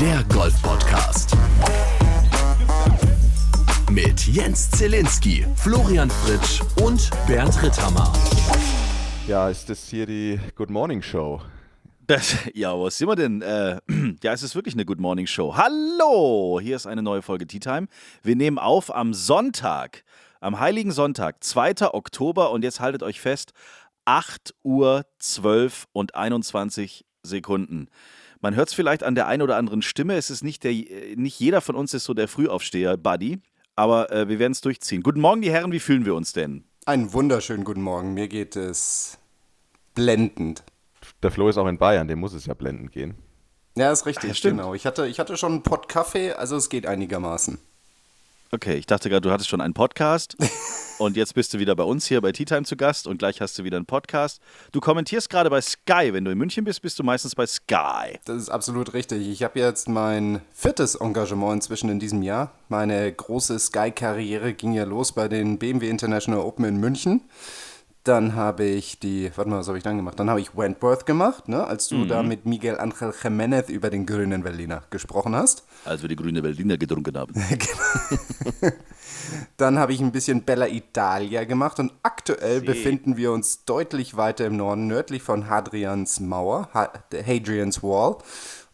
der Golf-Podcast. Mit Jens Zielinski, Florian Fritsch und Bernd Ritthammer. Ja, ist das hier die Good Morning Show? Das, ja, was sind wir denn? Äh, ja, es ist wirklich eine Good Morning Show. Hallo! Hier ist eine neue Folge Tea Time. Wir nehmen auf am Sonntag, am Heiligen Sonntag, 2. Oktober und jetzt haltet euch fest, 8 Uhr 12 und 21 Sekunden. Man hört es vielleicht an der einen oder anderen Stimme. Es ist nicht, der, nicht jeder von uns ist so der Frühaufsteher-Buddy, aber äh, wir werden es durchziehen. Guten Morgen, die Herren, wie fühlen wir uns denn? Einen wunderschönen guten Morgen. Mir geht es blendend. Der Flo ist auch in Bayern, dem muss es ja blendend gehen. Ja, ist richtig, Ach, stimmt. genau. Ich hatte, ich hatte schon einen Pott Kaffee, also es geht einigermaßen. Okay, ich dachte gerade, du hattest schon einen Podcast und jetzt bist du wieder bei uns hier bei Tea Time zu Gast und gleich hast du wieder einen Podcast. Du kommentierst gerade bei Sky. Wenn du in München bist, bist du meistens bei Sky. Das ist absolut richtig. Ich habe jetzt mein viertes Engagement inzwischen in diesem Jahr. Meine große Sky-Karriere ging ja los bei den BMW International Open in München. Dann habe ich die, warte mal, was habe ich dann gemacht? Dann habe ich Wentworth gemacht, ne? als du da mit Miguel Angel Jiménez über den grünen Berliner gesprochen hast. Als wir die grüne Berliner getrunken haben. Dann habe ich ein bisschen Bella Italia gemacht und aktuell befinden wir uns deutlich weiter im Norden, nördlich von Hadrians Mauer, ha Hadrian's Wall.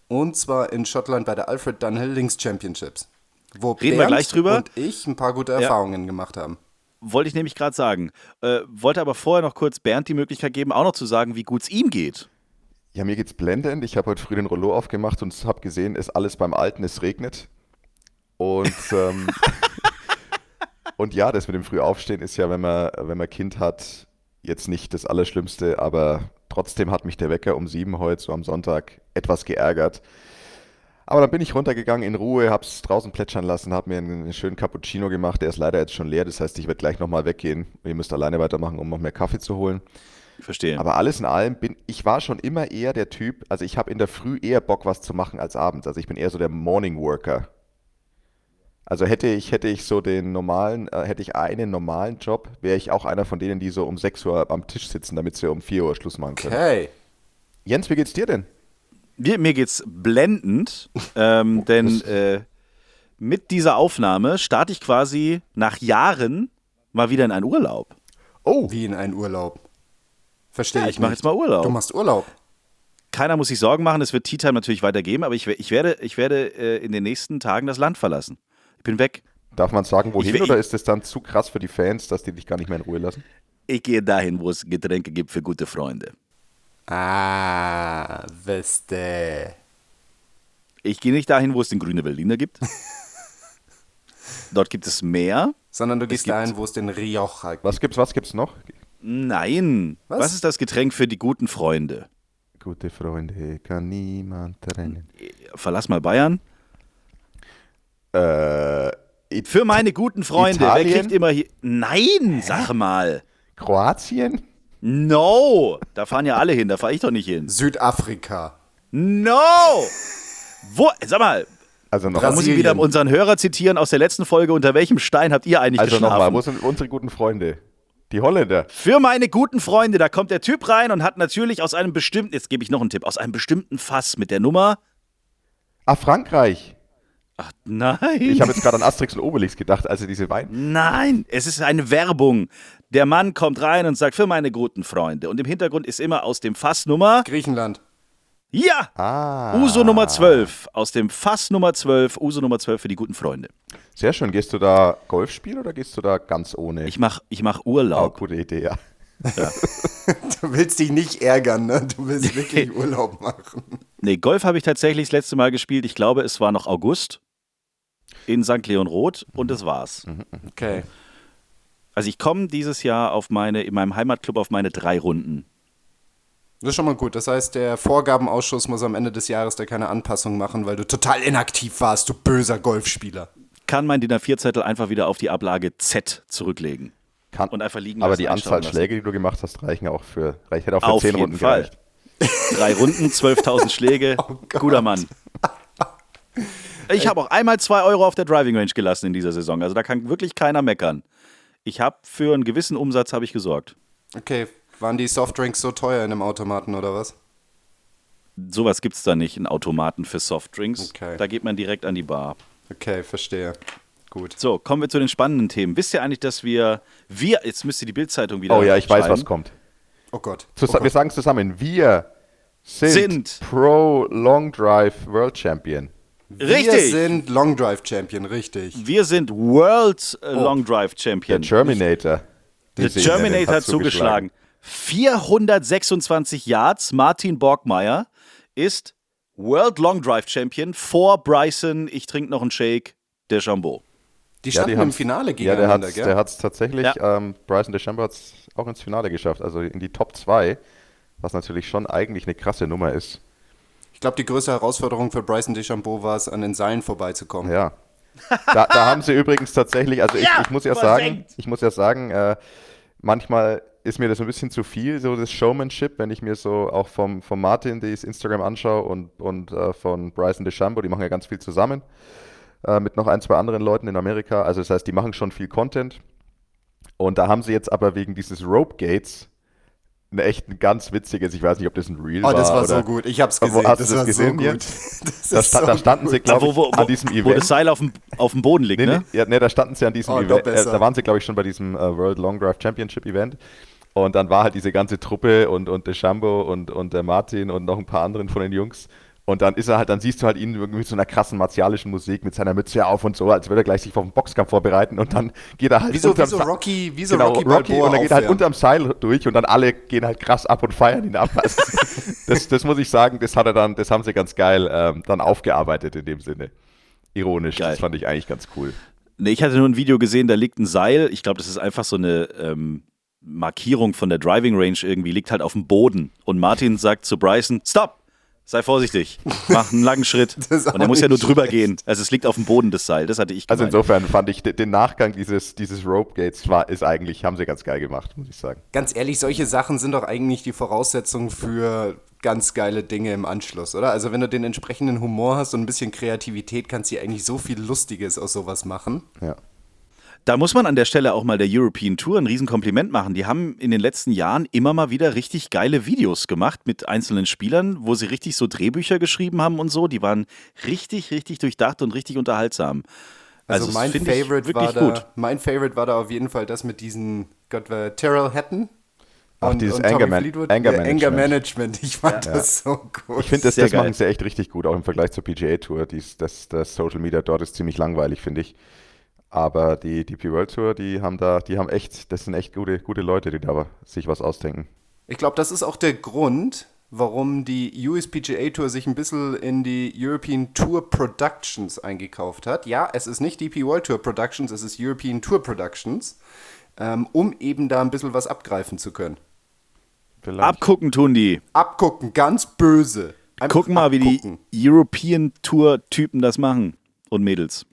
Und zwar in Schottland bei der Alfred Dunhill Links Championships. Wo Reden wir Bernd gleich drüber. Und ich ein paar gute Erfahrungen gemacht haben. Wollte ich nämlich gerade sagen. Äh, wollte aber vorher noch kurz Bernd die Möglichkeit geben, auch noch zu sagen, wie gut es ihm geht. Ja, mir geht's blendend. Ich habe heute früh den Rollo aufgemacht und habe gesehen, es ist alles beim Alten, es regnet. Und, ähm, und ja, das mit dem Frühaufstehen ist ja, wenn man, wenn man Kind hat, jetzt nicht das Allerschlimmste, aber trotzdem hat mich der Wecker um sieben heute, so am Sonntag, etwas geärgert. Aber dann bin ich runtergegangen in Ruhe, hab's draußen plätschern lassen, hab mir einen, schönen Cappuccino gemacht. Der ist leider jetzt schon leer, das heißt, ich werde gleich nochmal weggehen. Ihr müsst alleine weitermachen, um noch mehr Kaffee zu holen. Ich verstehe. Aber alles in allem bin ich war schon immer eher der Typ, also ich habe in der Früh eher Bock was zu machen als abends. Also ich bin eher so der Morning Worker. Also hätte ich hätte ich so den normalen äh, hätte ich einen normalen Job, wäre ich auch einer von denen, die so um 6 Uhr am Tisch sitzen, damit sie um 4 Uhr Schluss machen können. Okay. Jens, wie geht's dir denn? Mir, mir geht's blendend, ähm, denn äh, mit dieser Aufnahme starte ich quasi nach Jahren mal wieder in einen Urlaub. Oh, Wie in einen Urlaub. Verstehe Ja, ich ich mache jetzt mal Urlaub. Du machst Urlaub. Keiner muss sich Sorgen machen, es wird Tea Time natürlich weitergeben, aber ich, ich werde, ich werde äh, in den nächsten Tagen das Land verlassen. Ich bin weg. darf man sagen, wohin will- oder ist das dann zu krass für die Fans, dass die dich gar nicht mehr in Ruhe lassen? Ich gehe dahin, wo es Getränke gibt für gute Freunde. Ah, Weste. Ich gehe nicht dahin, wo es den grünen Berliner gibt. Dort gibt es mehr. Sondern du gehst dahin, wo es den Rioja gibt. Was gibt's was gibt's noch? Nein. Was? Was? ist das Getränk für die guten Freunde? Gute Freunde kann niemand trennen. Verlass mal Bayern. Äh, Für meine guten Freunde. Italien? Wer kriegt immer hier. Nein, sag mal. Kroatien? No. Da fahren ja alle hin, da fahre ich doch nicht hin. Südafrika. No. Wo, sag mal, Also noch da muss ich wieder unseren Hörer zitieren aus der letzten Folge. Unter welchem Stein habt ihr eigentlich Also nochmal, geschlafen? wo sind unsere guten Freunde? Die Holländer. Für meine guten Freunde, da kommt der Typ rein und hat natürlich aus einem bestimmten, jetzt gebe ich noch einen Tipp, aus einem bestimmten Fass mit der Nummer. Ah, Frankreich. Ach nein. Ich habe jetzt gerade an Asterix und Obelix gedacht, also diese Wein. Nein, es ist eine Werbung. Der Mann kommt rein und sagt, für meine guten Freunde. Und im Hintergrund ist immer aus dem Fass Nummer, Griechenland. ja, Ah. Uso Nummer 12. Aus dem Fass Nummer 12, Uso Nummer 12 für die guten Freunde. Sehr schön. Gehst du da Golf spielen oder gehst du da ganz ohne? Ich mach, ich mach oh, Urlaub. gute Idee, ja. Du willst dich nicht ärgern, ne? Du willst wirklich Urlaub machen. Nee, Golf habe ich tatsächlich das letzte Mal gespielt. Ich glaube, es war noch August in St. Leon Roth und das war's. Okay. Also ich komme dieses Jahr auf meine, in meinem Heimatclub auf meine drei Runden. Das ist schon mal gut. Das heißt, der Vorgabenausschuss muss am Ende des Jahres da keine Anpassung machen, weil du total inaktiv warst, du böser Golfspieler. Kann mein DIN A4-Zettel einfach wieder auf die Ablage Z zurücklegen. Kann, Und einfach liegen aber die Anzahl. Schläge, die du gemacht hast, reichen auch für, reich- hätte auch für Auf zehn jeden Runden Fall. gereicht. Drei Runden, 12.000 Schläge. Oh. Guter Mann. Ich habe auch einmal zwei Euro auf der Driving Range gelassen in dieser Saison. Also da kann wirklich keiner meckern. Ich habe für einen gewissen Umsatz habe ich gesorgt. Okay, waren die Softdrinks so teuer in dem Automaten oder was? Sowas gibt es da nicht in Automaten für Softdrinks. Okay. Da geht man direkt an die Bar. Okay, verstehe. Gut. So, kommen wir zu den spannenden Themen. Wisst ihr eigentlich, dass wir, wir, jetzt müsste die Bildzeitung wieder Oh ja, ich weiß, was kommt. Oh Gott. Zus oh wir Gott. sagen es zusammen. Wir sind, Sind. Pro Long Drive World Champion. Wir Richtig. sind Long Drive Champion, richtig. Wir sind World äh, Long Drive Der Champion. Terminator. Der ihn nennen, Terminator hat zugeschlagen. 426 Yards. Martin Borgmeier ist World Long Drive Champion vor Bryson. Ich trinke noch einen Shake. Der Jambot. Die Ja, standen die im Finale Ja, der gegeneinander, hat gell? der hat's tatsächlich, Ja. ähm, Bryson DeChambeau hat es auch ins Finale geschafft, also in die Top 2, was natürlich schon eigentlich eine krasse Nummer ist. Ich glaube, die größte Herausforderung für Bryson DeChambeau war es, an den Seilen vorbeizukommen. Ja. Da, da haben sie übrigens tatsächlich, also ich, Ja, ich muss ja sagen, versenkt. ich muss ja sagen, äh, manchmal ist mir das ein bisschen zu viel, so das Showmanship, wenn ich mir so auch vom, vom Martin das Instagram anschaue und, und äh, von Bryson DeChambeau, die machen ja ganz viel zusammen äh, mit noch ein, zwei anderen Leuten in Amerika. Also das heißt, die machen schon viel Content. Und da haben sie jetzt aber wegen dieses Rope Gates eine echt ein ganz witziges, ich weiß nicht, ob das ein Real Oh, war. das war oder, so gut. Ich hab's Wo gesehen. hast du das das war gesehen, so gut. Das Da, sta so da standen sie, gut. glaube wo, ich, wo, wo, an diesem wo Event. das Seil auf dem, auf dem Boden liegt, Nee, ne? nee, ja, nee, da standen sie an diesem Oh, Event. Äh, da waren sie, glaube ich, schon bei diesem äh, World Long Drive Championship Event. Und dann war halt diese ganze Truppe und, und der Shambo und, und der Martin und noch ein paar anderen von den Jungs. Und dann ist er halt, dann siehst du halt ihn irgendwie mit so einer krassen martialischen Musik mit seiner Mütze auf und so, als würde er gleich sich auf den Boxkampf vorbereiten. Und dann geht er halt Wie so, wie unterm so Sa- Rocky, wie so genau, Rocky Rocky, und dann geht er halt unterm Seil durch und dann alle gehen halt krass ab und feiern ihn ab. Also, das, das muss ich sagen, das hat er dann, das haben sie ganz geil ähm, dann aufgearbeitet in dem Sinne. Ironisch, Geil. das fand ich eigentlich ganz cool. Nee, ich hatte nur ein Video gesehen, da liegt ein Seil. Ich glaube, das ist einfach so eine ähm, Markierung von der Driving Range irgendwie, liegt halt auf dem Boden. Und Martin sagt zu Bryson, stopp! Sei vorsichtig, mach einen langen Schritt. Und er muss ja nur drüber schlecht. gehen. Also es liegt auf dem Boden, das Seil. Das hatte ich Also gemeint. insofern fand ich de- den Nachgang dieses, dieses Rope Gates war, ist eigentlich, haben sie ganz geil gemacht, muss ich sagen. Ganz ehrlich, solche Sachen sind doch eigentlich die Voraussetzung für ganz geile Dinge im Anschluss, oder? Also wenn du den entsprechenden Humor hast und ein bisschen Kreativität, kannst du eigentlich so viel Lustiges aus sowas machen. Ja. Da muss man an der Stelle auch mal der European Tour ein Riesenkompliment machen. Die haben in den letzten Jahren immer mal wieder richtig geile Videos gemacht mit einzelnen Spielern, wo sie richtig so Drehbücher geschrieben haben und so. Die waren richtig, richtig durchdacht und richtig unterhaltsam. Also, das mein Favorite war da, gut. mein Favorite war da auf jeden Fall das mit diesen Gott war Tyrrell Hatton Ach, und, dieses und Anger Man- Fleetwood. Anger Ja, Anger Management. Management. Ich fand das so gut. Ich finde, das, Sehr das machen sie echt richtig gut, auch im Vergleich zur PGA Tour. Dies, das, das Social Media dort ist ziemlich langweilig, finde ich. Aber die DP World Tour, die haben da, die haben echt, das sind echt gute, gute Leute, die da sich was ausdenken. Ich glaube, das ist auch der Grund, warum die USPGA Tour sich ein bisschen in die European Tour Productions eingekauft hat. Ja, es ist nicht DP World Tour Productions, es ist European Tour Productions, ähm, um eben da ein bisschen was abgreifen zu können. Vielleicht. Abgucken tun die. Abgucken, ganz böse. Einfach Gucken mal, wie abgucken. die European Tour-Typen das machen. Und Mädels.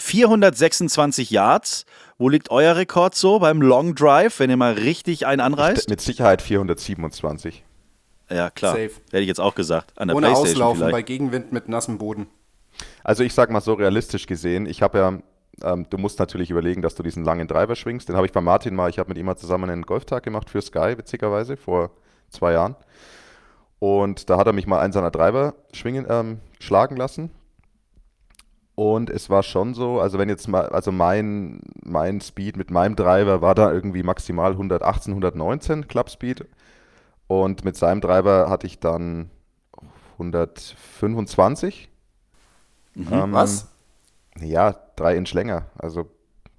426 Yards. Wo liegt euer Rekord so beim Long Drive, wenn ihr mal richtig einen anreißt? Mit Sicherheit 427. Ja, klar. Safe. Hätte ich jetzt auch gesagt. An der Ohne Playstation Auslaufen, bei vielleicht. Gegenwind mit nassem Boden. Also ich sag mal so realistisch gesehen, ich habe ja, ähm, du musst natürlich überlegen, dass du diesen langen Driver schwingst. Den habe ich bei Martin mal, ich habe mit ihm mal zusammen einen Golftag gemacht für Sky, witzigerweise, vor zwei Jahren. Und da hat er mich mal einen seiner Driver schwingen, ähm, schlagen lassen. Und es war schon so, also wenn jetzt mal, also mein, mein Speed mit meinem Driver war da irgendwie maximal 118, 119 Club Speed. Und mit seinem Driver hatte ich dann 125. Ähm, Was? Ja, drei Inch länger. Also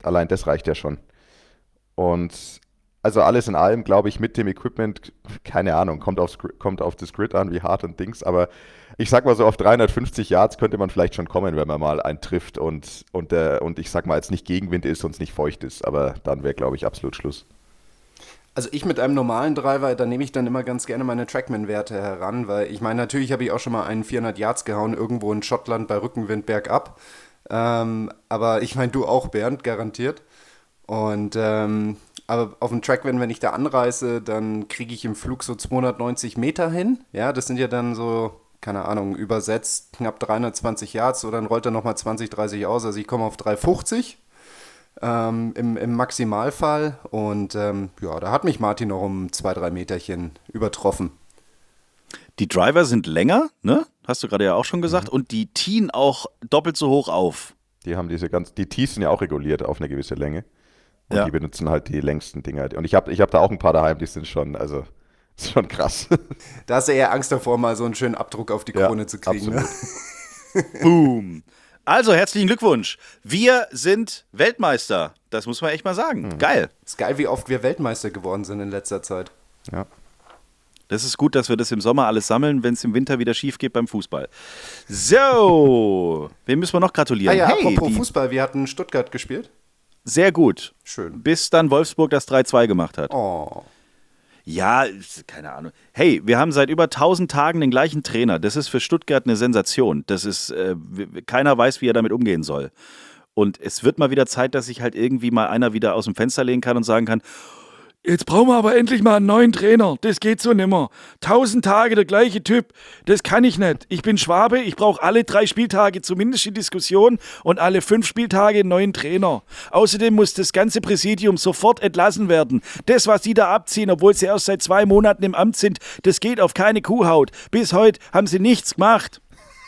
allein das reicht ja schon. Und also alles in allem, glaube ich, mit dem Equipment, keine Ahnung, kommt, aufs, kommt auf das Grid an, wie hart und Dings. Aber ich sag mal so, auf 350 Yards könnte man vielleicht schon kommen, wenn man mal einen trifft und, und, der, und ich sag mal, jetzt nicht Gegenwind ist und es nicht feucht ist. Aber dann wäre, glaube ich, absolut Schluss. Also ich mit einem normalen Driver, da nehme ich dann immer ganz gerne meine Trackman-Werte heran, weil ich meine, natürlich habe ich auch schon mal einen 400 Yards gehauen, irgendwo in Schottland bei Rückenwind bergab. Ähm, aber ich meine, du auch, Bernd, garantiert. Und ähm, aber auf dem Trackman, wenn ich da anreise, dann kriege ich im Flug so 290 Meter hin. Ja, das sind ja dann so, keine Ahnung, übersetzt knapp 320 Yards oder dann rollt er nochmal 20, 30 aus. Also ich komme auf 350 ähm, im, im Maximalfall. Und ähm, ja, da hat mich Martin noch um zwei, drei Meterchen übertroffen. Die Driver sind länger, ne? Hast du gerade ja auch schon gesagt. Mhm. Und die Teen auch doppelt so hoch auf. Die haben diese ganz, die Tees sind ja auch reguliert auf eine gewisse Länge. Und Ja. die benutzen halt die längsten Dinger. Und ich habe ich hab da auch ein paar daheim, die sind schon, also, ist schon krass. Da hast du eher Angst davor, mal so einen schönen Abdruck auf die Ja, Krone zu kriegen. Ne? Boom. Also, herzlichen Glückwunsch. Wir sind Weltmeister. Das muss man echt mal sagen. Mhm. Geil. Ist geil, wie oft wir Weltmeister geworden sind in letzter Zeit. Ja. Das ist gut, dass wir das im Sommer alles sammeln, wenn es im Winter wieder schief geht beim Fußball. So, wem müssen wir noch gratulieren? Ah ja, hey, apropos die, Fußball, wir hatten Stuttgart gespielt. Sehr gut. Schön. Bis dann Wolfsburg das 3-2 gemacht hat. Oh. Ja, keine Ahnung. Hey, wir haben seit über 1000 Tagen den gleichen Trainer. Das ist für Stuttgart eine Sensation. Das ist, äh, keiner weiß, wie er damit umgehen soll. Und es wird mal wieder Zeit, dass sich halt irgendwie mal einer wieder aus dem Fenster lehnen kann und sagen kann, Jetzt brauchen wir aber endlich mal einen neuen Trainer. Das geht so nimmer. Tausend Tage der gleiche Typ. Das kann ich nicht. Ich bin Schwabe. Ich brauche alle drei Spieltage zumindest die Diskussion und alle fünf Spieltage einen neuen Trainer. Außerdem muss das ganze Präsidium sofort entlassen werden. Das, was die da abziehen, obwohl sie erst seit zwei Monaten im Amt sind, das geht auf keine Kuhhaut. Bis heute haben sie nichts gemacht.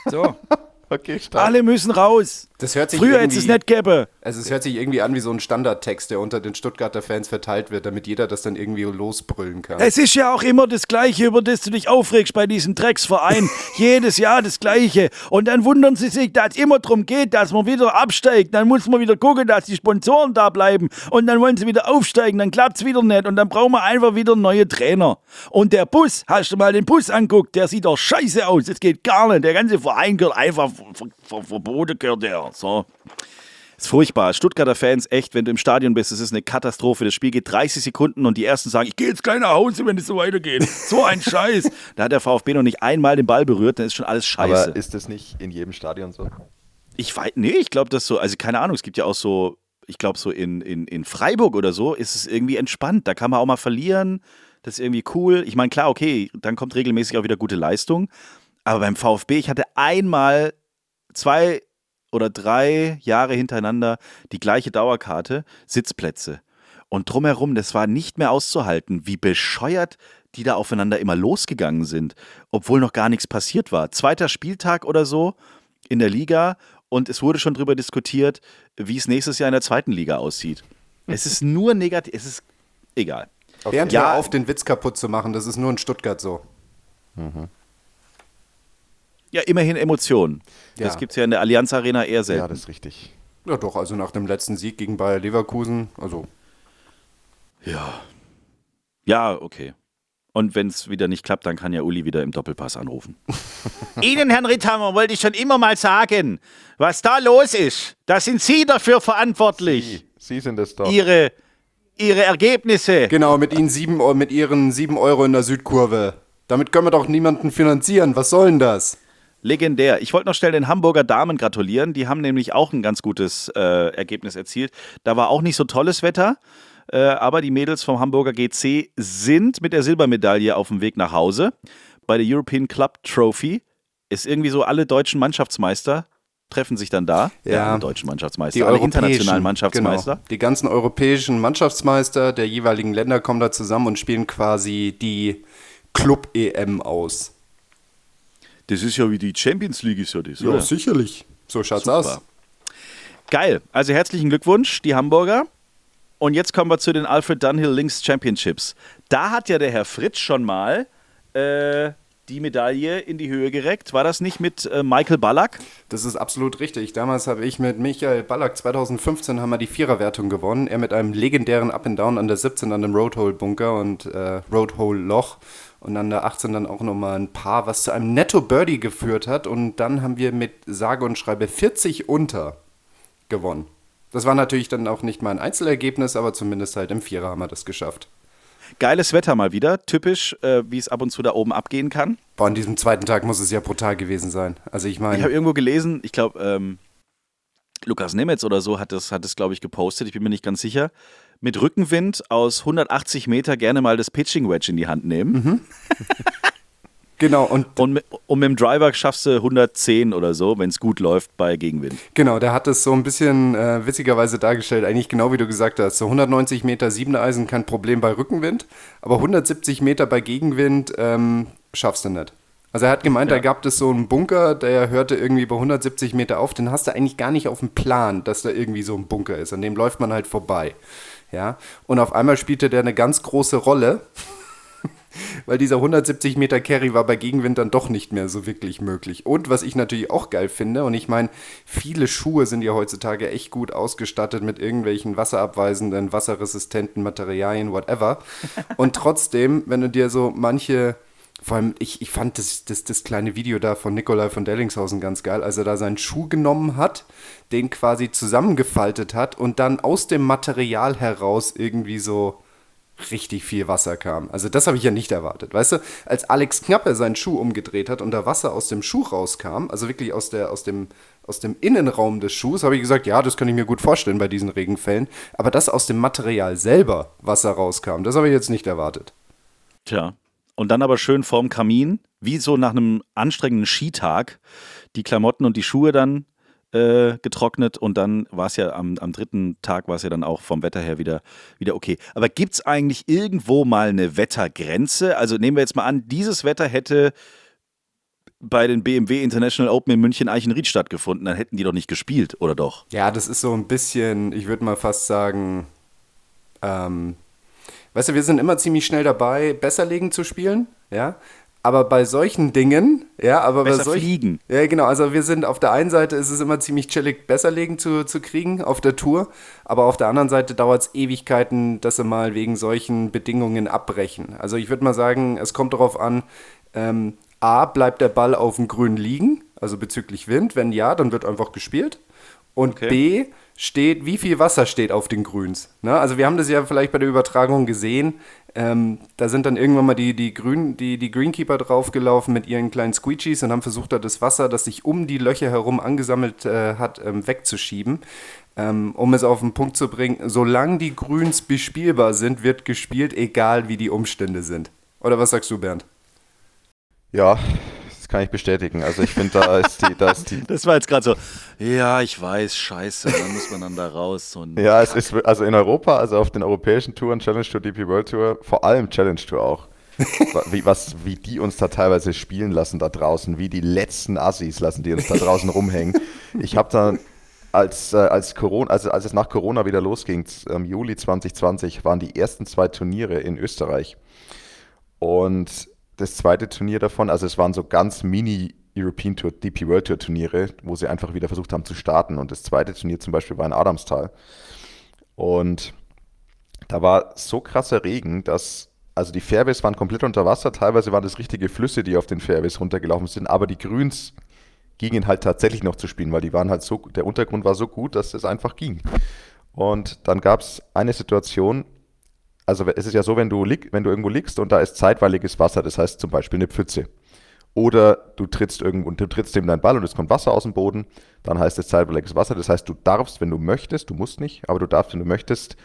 So, Okay, stark. alle müssen raus. Das hört sich Früher hätte es nicht gegeben. Also es hört sich irgendwie an wie so ein Standardtext, der unter den Stuttgarter Fans verteilt wird, damit jeder das dann irgendwie losbrüllen kann. Es ist ja auch immer das Gleiche, über das du dich aufregst bei diesem Drecksverein. Jedes Jahr das Gleiche. Und dann wundern sie sich, dass es immer darum geht, dass man wieder absteigt. Dann muss man wieder gucken, dass die Sponsoren da bleiben. Und dann wollen sie wieder aufsteigen, dann klappt es wieder nicht. Und dann brauchen wir einfach wieder neue Trainer. Und der Bus, hast du mal den Bus anguckt, der sieht doch scheiße aus. Das geht gar nicht. Der ganze Verein gehört einfach ver ver verboten, gehört der. So. Ist furchtbar. Stuttgarter Fans, echt, wenn du im Stadion bist, es ist eine Katastrophe. Das Spiel geht 30 Sekunden und die ersten sagen, ich gehe jetzt gleich nach Hause, wenn es so weitergeht. So ein Scheiß. Da hat der VfB noch nicht einmal den Ball berührt, dann ist schon alles scheiße. Aber ist das nicht in jedem Stadion so? ich weiß, nee, ich glaube, das so, also keine Ahnung, es gibt ja auch so, ich glaube, so in, in, in Freiburg oder so ist es irgendwie entspannt. Da kann man auch mal verlieren. Das ist irgendwie cool. Ich meine, klar, okay, dann kommt regelmäßig auch wieder gute Leistung. Aber beim VfB, ich hatte einmal zwei oder drei Jahre hintereinander die gleiche Dauerkarte, Sitzplätze. Und drumherum, das war nicht mehr auszuhalten, wie bescheuert die da aufeinander immer losgegangen sind, obwohl noch gar nichts passiert war. Zweiter Spieltag oder so in der Liga und es wurde schon darüber diskutiert, wie es nächstes Jahr in der zweiten Liga aussieht. Es ist nur negativ, es ist egal. Bernd, Ja. auf, den Witz kaputt zu machen. Das ist nur in Stuttgart so. Ja, immerhin Emotionen. Das Ja. gibt es ja in der Allianz Arena eher selten. Ja, das ist richtig. Ja doch, also nach dem letzten Sieg gegen Bayer Leverkusen, also Ja. Ja, okay. Und wenn es wieder nicht klappt, dann kann ja Uli wieder im Doppelpass anrufen. Ihnen, Herrn Ritthammer, wollte ich schon immer mal sagen, was da los ist. Da sind Sie dafür verantwortlich. Sie, Sie sind es doch. Ihre, Ihre Ergebnisse. genau, mit, ihnen sieben, mit ihren 7 Euro in der Südkurve. Damit können wir doch niemanden finanzieren. Was soll denn das? Legendär. Ich wollte noch schnell den Hamburger Damen gratulieren. Die haben nämlich auch ein ganz gutes äh, Ergebnis erzielt. Da war auch nicht so tolles Wetter, äh, aber die Mädels vom Hamburger GC sind mit der Silbermedaille auf dem Weg nach Hause. Bei der European Club Trophy ist irgendwie so, alle deutschen Mannschaftsmeister treffen sich dann da. Ja. alle deutschen Mannschaftsmeister, Die alle internationalen Mannschaftsmeister. Genau. Die ganzen europäischen Mannschaftsmeister der jeweiligen Länder kommen da zusammen und spielen quasi die Club-EM aus. Das ist ja wie die Champions League, ist ja das, oder? sicherlich. So schaut's Super. aus. Geil. Also herzlichen Glückwunsch, die Hamburger. Und jetzt kommen wir zu den Alfred Dunhill Links Championships. Da hat ja der Herr Fritz schon mal äh, die Medaille in die Höhe gereckt. War das nicht mit äh, Michael Ballack? Das ist absolut richtig. Damals habe ich mit Michael Ballack 2015 haben wir die Viererwertung gewonnen. Er mit einem legendären Up and Down an der 17 an dem Roadhole Bunker und äh, Roadhole Loch und an der 18 dann auch nochmal ein Paar, was zu einem Netto Birdie geführt hat und dann haben wir mit sage und schreibe 40 unter gewonnen. Das war natürlich dann auch nicht mal ein Einzelergebnis, aber zumindest halt im Vierer haben wir das geschafft. Geiles Wetter mal wieder. Typisch, äh, wie es ab und zu da oben abgehen kann. Boah, an diesem zweiten Tag muss es ja brutal gewesen sein. Also ich Ich habe meine, irgendwo gelesen, ich glaube, ähm, Lukas Nemetz oder so hat das, hat das glaube ich, gepostet. Ich bin mir nicht ganz sicher. Mit Rückenwind aus 180 Meter gerne mal das Pitching Wedge in die Hand nehmen. genau, und Und, mit, und mit dem Driver schaffst du 110 oder so, wenn es gut läuft bei Gegenwind. Genau, der hat es so ein bisschen äh, witzigerweise dargestellt, eigentlich genau wie du gesagt hast. So 190 Meter siebene Eisen kein Problem bei Rückenwind, aber 170 Meter bei Gegenwind ähm, schaffst du nicht. Also er hat gemeint, ja. da gab es so einen Bunker, der hörte irgendwie bei 170 Meter auf. Den hast du eigentlich gar nicht auf dem Plan, dass da irgendwie so ein Bunker ist. An dem läuft man halt vorbei. Ja. Und auf einmal spielte der eine ganz große Rolle. weil dieser 170 Meter Carry war bei Gegenwind dann doch nicht mehr so wirklich möglich. Und was ich natürlich auch geil finde, und ich meine, viele Schuhe sind ja heutzutage echt gut ausgestattet mit irgendwelchen wasserabweisenden, wasserresistenten Materialien, whatever. Und trotzdem, wenn du dir so manche vor allem, ich, ich fand das, das, das kleine Video da von Nikolai von Dellingshausen ganz geil, als er da seinen Schuh genommen hat, den quasi zusammengefaltet hat und dann aus dem Material heraus irgendwie so richtig viel Wasser kam. Also das habe ich ja nicht erwartet. Weißt du, als Alex Knappe seinen Schuh umgedreht hat und da Wasser aus dem Schuh rauskam, also wirklich aus, der, aus, dem, aus dem Innenraum des Schuhs, habe ich gesagt, ja, das kann ich mir gut vorstellen bei diesen Regenfällen. Aber dass aus dem Material selber Wasser rauskam, das habe ich jetzt nicht erwartet. Tja, und dann aber schön vorm Kamin, wie so nach einem anstrengenden Skitag, die Klamotten und die Schuhe dann äh, getrocknet und dann war es ja am, am dritten Tag war es ja dann auch vom Wetter her wieder, wieder okay. Aber gibt es eigentlich irgendwo mal eine Wettergrenze? Also nehmen wir jetzt mal an, dieses Wetter hätte bei den BMW International Open in München Eichenried stattgefunden, dann hätten die doch nicht gespielt, oder doch? Ja, das ist so ein bisschen, ich würde mal fast sagen, ähm, weißt du, wir sind immer ziemlich schnell dabei, besser legen zu spielen, ja. Aber bei solchen Dingen, ja, aber besser bei solchen. fliegen. Ja, genau. Also wir sind auf der einen Seite ist es immer ziemlich chillig, besser legen zu, zu kriegen auf der Tour. Aber auf der anderen Seite dauert es Ewigkeiten, dass sie mal wegen solchen Bedingungen abbrechen. Also ich würde mal sagen, es kommt darauf an, ähm, A, bleibt der Ball auf dem Grün liegen, also bezüglich Wind. Wenn ja, dann wird einfach gespielt. Und okay. B, steht, wie viel Wasser steht auf den Grüns. Ne? Also wir haben das ja vielleicht bei der Übertragung gesehen. Ähm, da sind dann irgendwann mal die, die, Grün, die, die Greenkeeper draufgelaufen mit ihren kleinen Squeegees und haben versucht, da das Wasser, das sich um die Löcher herum angesammelt äh, hat, ähm, wegzuschieben. Ähm, um es auf den Punkt zu bringen, solange die Grüns bespielbar sind, wird gespielt, egal wie die Umstände sind. Oder was sagst du, Bernd? Ja, kann ich bestätigen. Also ich finde, da ist die, da ist die. Das war jetzt gerade so, ja, ich weiß, scheiße, dann muss man dann da raus. Und ja, es ist, also in Europa, also auf den europäischen Touren, Challenge Tour, DP World Tour, vor allem Challenge Tour auch. wie, was, wie die uns da teilweise spielen lassen da draußen, wie die letzten Assis lassen die uns da draußen rumhängen. Ich habe da als, äh, als, Corona, also als es nach Corona wieder losging, im Juli 2020, waren die ersten zwei Turniere in Österreich. Und das zweite Turnier davon, also es waren so ganz mini European Tour, DP World Tour Turniere, wo sie einfach wieder versucht haben zu starten. Und das zweite Turnier zum Beispiel war in Adamstal. Und da war so krasser Regen, dass, also die Fairways waren komplett unter Wasser, teilweise waren das richtige Flüsse, die auf den Fairways runtergelaufen sind, aber die Grüns gingen halt tatsächlich noch zu spielen, weil die waren halt so, der Untergrund war so gut, dass es einfach ging. Und dann gab es eine Situation, also es ist ja so, wenn du, wenn du irgendwo liegst und da ist zeitweiliges Wasser, das heißt zum Beispiel eine Pfütze. Oder du trittst irgendwo und du trittst neben deinen Ball und es kommt Wasser aus dem Boden, dann heißt es zeitweiliges Wasser. Das heißt, du darfst, wenn du möchtest, du musst nicht, aber du darfst, wenn du möchtest,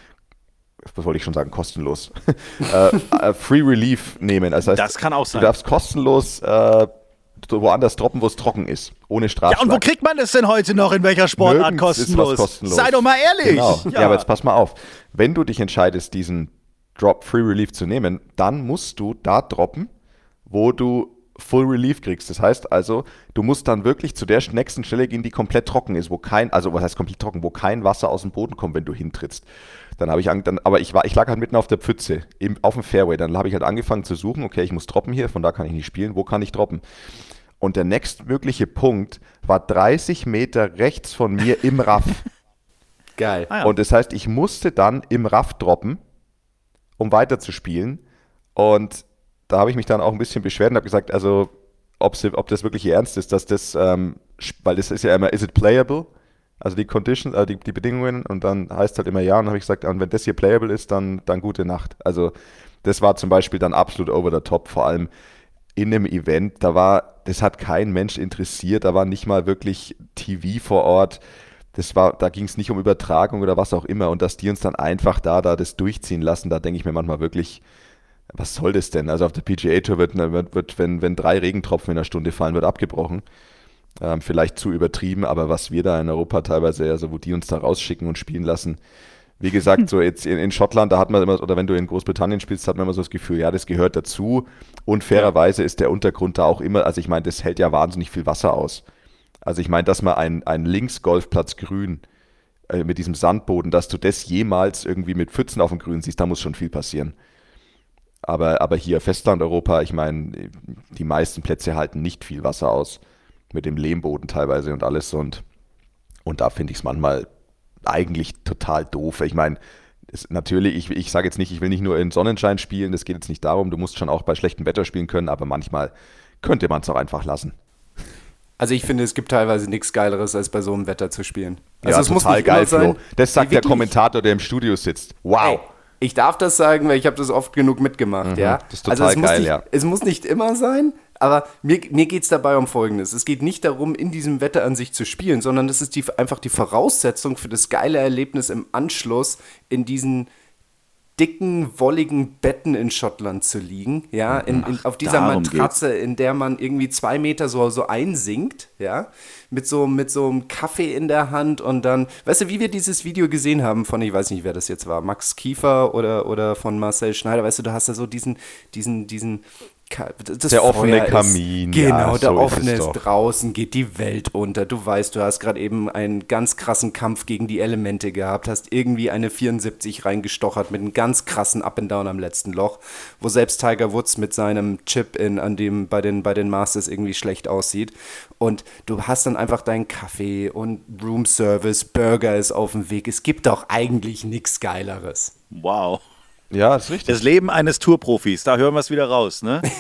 was wollte ich schon sagen, kostenlos, äh, äh, Free Relief nehmen. Das, heißt, das kann auch sein. Du darfst kostenlos äh, woanders droppen, wo es trocken ist, ohne Strafschlag. Ja, und wo kriegt man das denn heute noch, in welcher Sportart kostenlos? kostenlos? Sei doch mal ehrlich. Genau. Ja. ja, aber jetzt pass mal auf. Wenn du dich entscheidest, diesen Drop Free Relief zu nehmen, dann musst du da droppen, wo du Full Relief kriegst. Das heißt also, du musst dann wirklich zu der nächsten Stelle gehen, die komplett trocken ist, wo kein, also was heißt komplett trocken, wo kein Wasser aus dem Boden kommt, wenn du hintrittst. Dann habe ich, dann, aber ich war, ich lag halt mitten auf der Pfütze, im, auf dem Fairway. Dann habe ich halt angefangen zu suchen, okay, ich muss droppen hier, von da kann ich nicht spielen, wo kann ich droppen? Und der nächstmögliche Punkt war 30 Meter rechts von mir im Raff. Geil. Ah, ja. Und das heißt, ich musste dann im Raff droppen um weiterzuspielen. Und da habe ich mich dann auch ein bisschen beschwert und habe gesagt, also ob, das wirklich ernst ist, dass das, ähm, weil das ist ja immer, is it playable? Also die Conditions, äh, die, die Bedingungen und dann heißt halt immer ja und habe ich gesagt, und wenn das hier playable ist, dann, dann gute Nacht. Also das war zum Beispiel dann absolut over the top, vor allem in einem Event, da war, das hat kein Mensch interessiert, da war nicht mal wirklich TV vor Ort das war, da ging es nicht um Übertragung oder was auch immer und dass die uns dann einfach da, da das durchziehen lassen, da denke ich mir manchmal wirklich, was soll das denn? Also auf der PGA Tour wird, wird, wird wenn, wenn drei Regentropfen in einer Stunde fallen, wird abgebrochen. Ähm, vielleicht zu übertrieben, aber was wir da in Europa teilweise, also wo die uns da rausschicken und spielen lassen, Wie gesagt, so jetzt in, in, Schottland, da hat man immer, oder wenn du in Großbritannien spielst, hat man immer so das Gefühl, ja, das gehört dazu. Und fairerweise ist der Untergrund da auch immer, also ich meine, das hält ja wahnsinnig viel Wasser aus. Also ich meine, dass man ein, ein Links-Golfplatz grün äh, mit diesem Sandboden, dass du das jemals irgendwie mit Pfützen auf dem Grün siehst, da muss schon viel passieren. Aber, aber hier Festlandeuropa, ich meine, die meisten Plätze halten nicht viel Wasser aus. Mit dem Lehmboden teilweise und alles. Und, und da finde ich es manchmal eigentlich total doof. Ich meine, natürlich, ich, ich sage jetzt nicht, ich will nicht nur in Sonnenschein spielen, das geht jetzt nicht darum, du musst schon auch bei schlechtem Wetter spielen können, aber manchmal könnte man es auch einfach lassen. Also ich finde, es gibt teilweise nichts Geileres, als bei so einem Wetter zu spielen. Also ja, es total muss geil, Flo. Das sagt der Kommentator, der im Studio sitzt. Wow. Hey, ich darf das sagen, weil ich habe das oft genug mitgemacht, mhm, ja. Das ist total also geil, nicht, ja. Es muss nicht immer sein, aber mir, mir geht es dabei um Folgendes. Es geht nicht darum, in diesem Wetter an sich zu spielen, sondern das ist die, einfach die Voraussetzung für das geile Erlebnis im Anschluss in diesen dicken, wolligen Betten in Schottland zu liegen, ja, in, in, auf dieser Matratze, geht's. in der man irgendwie zwei Meter so, so einsinkt, ja, mit so, mit so einem Kaffee in der Hand und dann, weißt du, wie wir dieses Video gesehen haben von, ich weiß nicht, wer das jetzt war, Max Kiefer oder, oder von Marcel Schneider, weißt du, du hast da so diesen, diesen, diesen das der Feuer offene Kamin. Ist, genau, ja, der so offene ist, ist draußen, geht die Welt unter. Du weißt, du hast gerade eben einen ganz krassen Kampf gegen die Elemente gehabt, hast irgendwie eine 74 reingestochert mit einem ganz krassen Up and Down am letzten Loch, wo selbst Tiger Woods mit seinem Chip in, an dem bei den, bei den Masters irgendwie schlecht aussieht. Und du hast dann einfach deinen Kaffee und Room Service, Burger ist auf dem Weg. Es gibt doch eigentlich nichts Geileres. Wow. Ja, ist richtig. Das Leben eines Tourprofis, da hören wir es wieder raus, ne?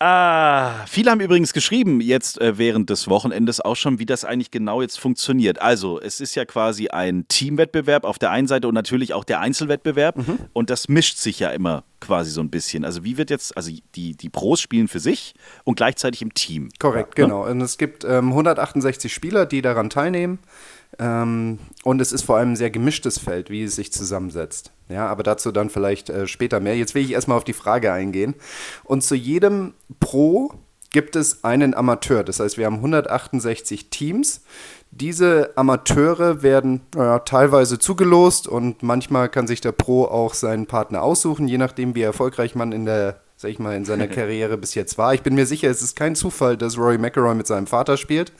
Ah, viele haben übrigens geschrieben, jetzt äh, während des Wochenendes auch schon, wie das eigentlich genau jetzt funktioniert. Also, es ist ja quasi ein Teamwettbewerb auf der einen Seite und natürlich auch der Einzelwettbewerb. Mhm. Und das mischt sich ja immer quasi so ein bisschen. Also, wie wird jetzt, also die, die Pros spielen für sich und gleichzeitig im Team. Korrekt, ja, ne? genau. Und es gibt ähm, 168 Spieler, die daran teilnehmen. Ähm, und es ist vor allem ein sehr gemischtes Feld, wie es sich zusammensetzt. Ja, aber dazu dann vielleicht äh, später mehr. Jetzt will ich erstmal auf die Frage eingehen. Und zu jedem Pro gibt es einen Amateur. Das heißt, wir haben 168 Teams. Diese Amateure werden naja, teilweise zugelost und manchmal kann sich der Pro auch seinen Partner aussuchen, je nachdem, wie erfolgreich man in der sag ich mal, in seiner Karriere bis jetzt war. Ich bin mir sicher, es ist kein Zufall, dass Rory McIlroy mit seinem Vater spielt.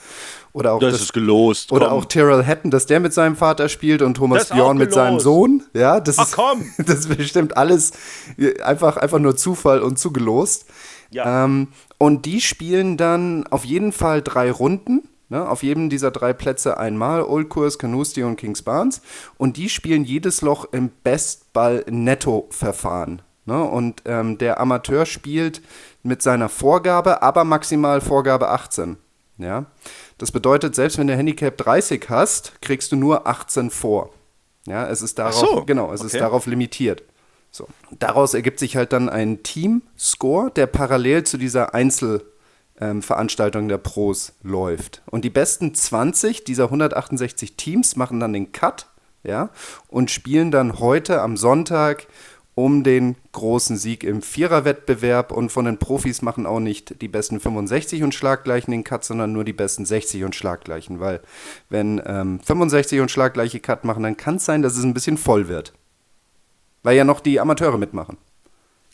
Oder auch das, das ist gelost. Oder komm. auch Tyrrell Hatton, dass der mit seinem Vater spielt und Thomas Bjorn mit seinem Sohn. Ja, das Ach, ist, komm. das ist bestimmt alles einfach, einfach nur Zufall und zugelost. Ja. Ähm, und die spielen dann auf jeden Fall drei Runden. Ne, auf jedem dieser drei Plätze einmal, Old Course, Canusti und Kings Barnes. Und die spielen jedes Loch im Bestball-Netto-Verfahren. Ne? Und ähm, der Amateur spielt mit seiner Vorgabe, aber maximal Vorgabe 18. Ja? Das bedeutet, selbst wenn du Handicap 30 hast, kriegst du nur 18 vor. Ja, es ist darauf, so, genau, es okay. ist darauf limitiert. So. Daraus ergibt sich halt dann ein Team-Score, der parallel zu dieser Einzelveranstaltung ähm, der Pros läuft. Und die besten 20 dieser 168 Teams machen dann den Cut ja, und spielen dann heute am Sonntag um den großen Sieg im Viererwettbewerb und von den Profis machen auch nicht die besten 65 und Schlaggleichen den Cut, sondern nur die besten 60 und Schlaggleichen, weil wenn ähm, 65 und Schlaggleiche Cut machen, dann kann es sein, dass es ein bisschen voll wird. Weil ja noch die Amateure mitmachen.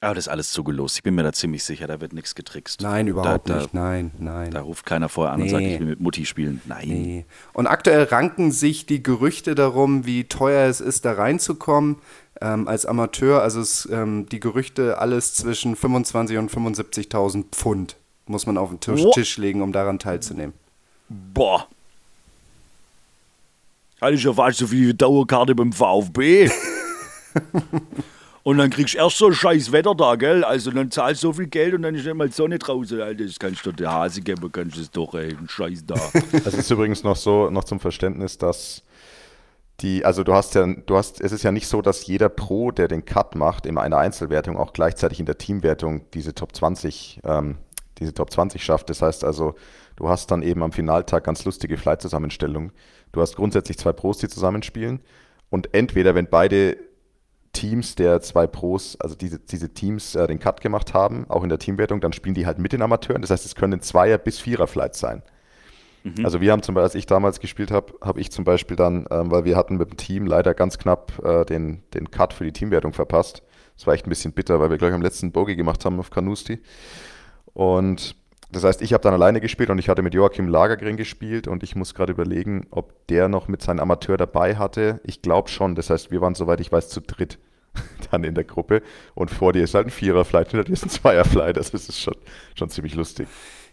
Aber das ist alles zugelost. Ich bin mir da ziemlich sicher, da wird nichts getrickst. Nein, überhaupt da, da, nicht. Nein, nein. Da ruft keiner vorher an nee. und sagt, ich will mit Mutti spielen. Nein. Nee. Und aktuell ranken sich die Gerüchte darum, wie teuer es ist, da reinzukommen ähm, als Amateur, also es, ähm, die Gerüchte alles zwischen 25.000 und 75.000 Pfund muss man auf den Tisch, Tisch, legen, um daran teilzunehmen. Boah. Hatte ich ja fast so viel Dauerkarte beim VfB. und dann kriegst du erst so scheiß Wetter da, gell? Also dann zahlst du so viel Geld und dann ist nicht mal Sonne draußen. Alter, das kannst du der Hase geben, kannst du es doch, ey, Scheiß da. Das ist übrigens noch so, noch zum Verständnis, dass die, also du hast ja, du hast, es ist ja nicht so, dass jeder Pro, der den Cut macht, in einer Einzelwertung auch gleichzeitig in der Teamwertung diese Top 20, ähm, diese Top 20 schafft. Das heißt also, du hast dann eben am Finaltag ganz lustige Flight-Zusammenstellungen. Du hast grundsätzlich zwei Pros, die zusammenspielen. Und entweder, wenn beide Teams der zwei Pros, also diese, diese Teams äh, den Cut gemacht haben, auch in der Teamwertung, dann spielen die halt mit den Amateuren. Das heißt, es können Zweier- bis Vierer-Flights sein. Mhm. Also wir haben zum Beispiel, als ich damals gespielt habe, habe ich zum Beispiel dann, ähm, weil wir hatten mit dem Team leider ganz knapp äh, den, den Cut für die Teamwertung verpasst. Das war echt ein bisschen bitter, weil wir gleich am letzten Bogey gemacht haben auf Canusti. Und das heißt, ich habe dann alleine gespielt und ich hatte mit Joachim Lagergren gespielt und ich muss gerade überlegen, ob der noch mit seinem Amateur dabei hatte. Ich glaube schon. Das heißt, wir waren, soweit ich weiß, zu dritt dann in der Gruppe und vor dir ist halt ein Vierer-Flight, hinter dir ist ein Zweier-Flight. Das ist schon, schon ziemlich lustig.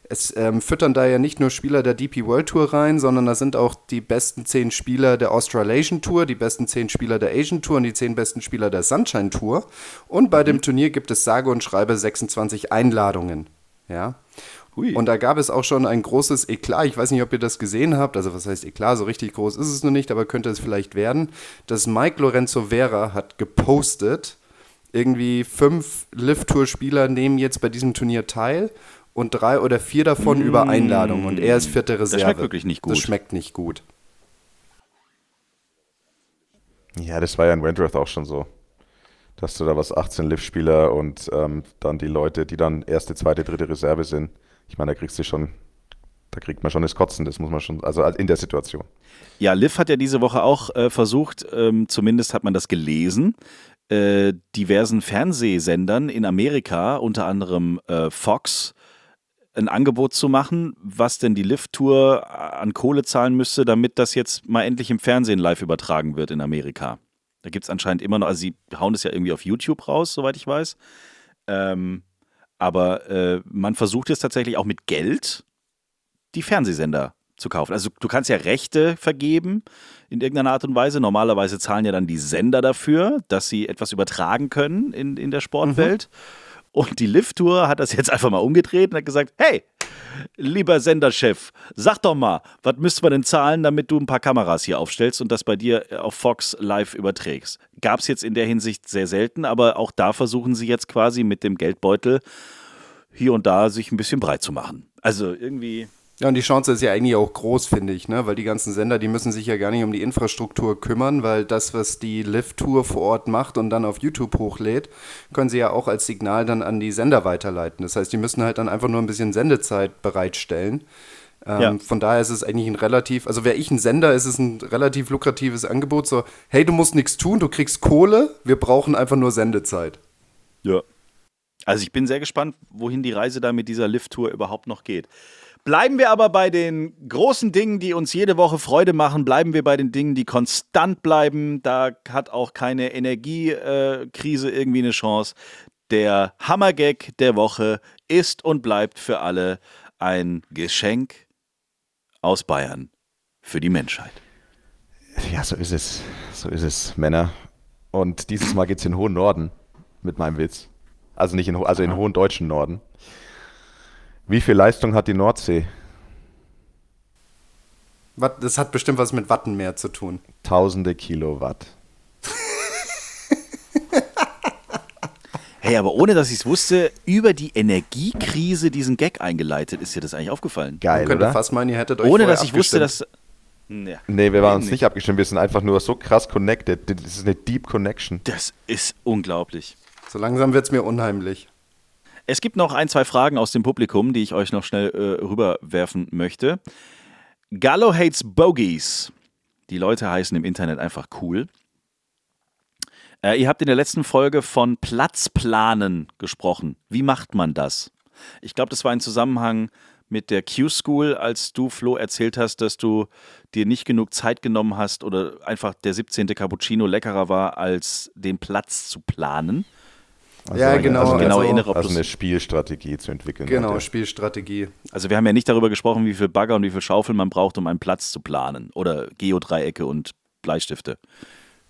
Es ähm, füttern da ja nicht nur Spieler der DP World Tour rein, sondern da sind auch die besten zehn Spieler der Australasian Tour, die besten zehn Spieler der Asian Tour und die zehn besten Spieler der Sunshine Tour. Und bei mhm. dem Turnier gibt es sage und schreibe 26 Einladungen. Ja. Hui. Und da gab es auch schon ein großes Eklat. Ich weiß nicht, ob ihr das gesehen habt. Also, was heißt Eklat? So richtig groß ist es noch nicht, aber könnte es vielleicht werden. Das Mike Lorenzo Vera hat gepostet, irgendwie fünf Lift-Tour-Spieler nehmen jetzt bei diesem Turnier teil und drei oder vier davon mmh. über Einladung. Und er ist vierte Reserve. Das schmeckt wirklich nicht gut. Das schmeckt nicht gut. Ja, das war ja in Wentworth auch schon so dass du da was 18 Liv-Spieler und ähm, dann die Leute, die dann erste, zweite, dritte Reserve sind, ich meine, da kriegst du schon, da kriegt man schon das Kotzen, das muss man schon, also in der Situation. Ja, Liv hat ja diese Woche auch äh, versucht, ähm, zumindest hat man das gelesen, äh, diversen Fernsehsendern in Amerika, unter anderem äh, Fox, ein Angebot zu machen, was denn die Lift-Tour an Kohle zahlen müsste, damit das jetzt mal endlich im Fernsehen live übertragen wird in Amerika. Da gibt es anscheinend immer noch, also sie hauen es ja irgendwie auf YouTube raus, soweit ich weiß. Ähm, aber äh, man versucht jetzt tatsächlich auch mit Geld die Fernsehsender zu kaufen. Also du kannst ja Rechte vergeben in irgendeiner Art und Weise. Normalerweise zahlen ja dann die Sender dafür, dass sie etwas übertragen können in, in der Sportwelt. Mhm. Und die Lift-Tour hat das jetzt einfach mal umgedreht und hat gesagt, hey, lieber Senderchef, sag doch mal, was müssten wir denn zahlen, damit du ein paar Kameras hier aufstellst und das bei dir auf Fox live überträgst? Gab es jetzt in der Hinsicht sehr selten, aber auch da versuchen sie jetzt quasi mit dem Geldbeutel hier und da sich ein bisschen breit zu machen. Also irgendwie ja, und die Chance ist ja eigentlich auch groß, finde ich, ne? weil die ganzen Sender, die müssen sich ja gar nicht um die Infrastruktur kümmern, weil das, was die Lift-Tour vor Ort macht und dann auf YouTube hochlädt, können sie ja auch als Signal dann an die Sender weiterleiten. Das heißt, die müssen halt dann einfach nur ein bisschen Sendezeit bereitstellen. Ähm, ja. Von daher ist es eigentlich ein relativ, also wäre ich ein Sender, ist es ein relativ lukratives Angebot. So, hey, du musst nichts tun, du kriegst Kohle, wir brauchen einfach nur Sendezeit. Ja. Also ich bin sehr gespannt, wohin die Reise da mit dieser Lift-Tour überhaupt noch geht. Bleiben wir aber bei den großen Dingen, die uns jede Woche Freude machen. Bleiben wir bei den Dingen, die konstant bleiben. Da hat auch keine Energiekrise äh, irgendwie eine Chance. Der Hammergag der Woche ist und bleibt für alle ein Geschenk aus Bayern für die Menschheit. Ja, so ist es. So ist es, Männer. Und dieses Mal geht es in den hohen Norden mit meinem Witz. Also nicht in, also in hohen deutschen Norden. Wie viel Leistung hat die Nordsee? Das hat bestimmt was mit Wattenmeer zu tun. Tausende Kilowatt. Hey, aber ohne dass ich es wusste, über die Energiekrise diesen Gag eingeleitet. Ist dir das eigentlich aufgefallen? Geil, Man oder? fast meinen, ihr hättet euch Ohne dass ich wusste, dass. Ja. Nee, wir waren uns nicht abgestimmt. Wir sind einfach nur so krass connected. Das ist eine Deep Connection. Das ist unglaublich. So langsam wird es mir unheimlich. Es gibt noch ein, zwei Fragen aus dem Publikum, die ich euch noch schnell äh, rüberwerfen möchte. Gallo hates Bogies. Die Leute heißen im Internet einfach cool. Äh, ihr habt in der letzten Folge von Platzplanen gesprochen. Wie macht man das? Ich glaube, das war ein Zusammenhang mit der Q-School, als du, Flo, erzählt hast, dass du dir nicht genug Zeit genommen hast oder einfach der 17. Cappuccino leckerer war, als den Platz zu planen. Also ja, eine, genau. Also, genau also, innere, also eine Spielstrategie zu entwickeln. Genau, Spielstrategie. Also wir haben ja nicht darüber gesprochen, wie viel Bagger und wie viel Schaufeln man braucht, um einen Platz zu planen. Oder Geodreiecke und Bleistifte.